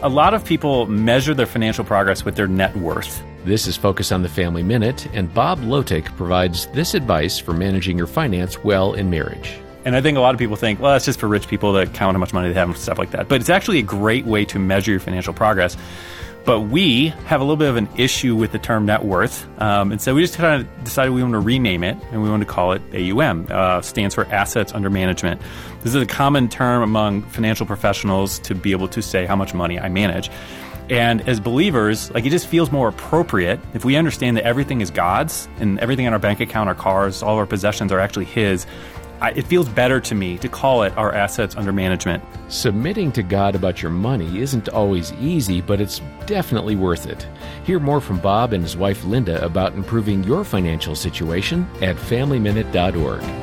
A lot of people measure their financial progress with their net worth. This is Focus on the Family Minute, and Bob Lotich provides this advice for managing your finance well in marriage. And I think a lot of people think, well, that's just for rich people to count how much money they have and stuff like that. But it's actually a great way to measure your financial progress. But we have a little bit of an issue with the term net worth. Um, and so we just kind of decided we want to rename it and we want to call it AUM. Uh, stands for Assets Under Management. This is a common term among financial professionals to be able to say how much money I manage. And as believers, like it just feels more appropriate if we understand that everything is God's and everything in our bank account, our cars, all of our possessions are actually His. I, it feels better to me to call it our assets under management. Submitting to God about your money isn't always easy, but it's definitely worth it. Hear more from Bob and his wife Linda about improving your financial situation at FamilyMinute.org.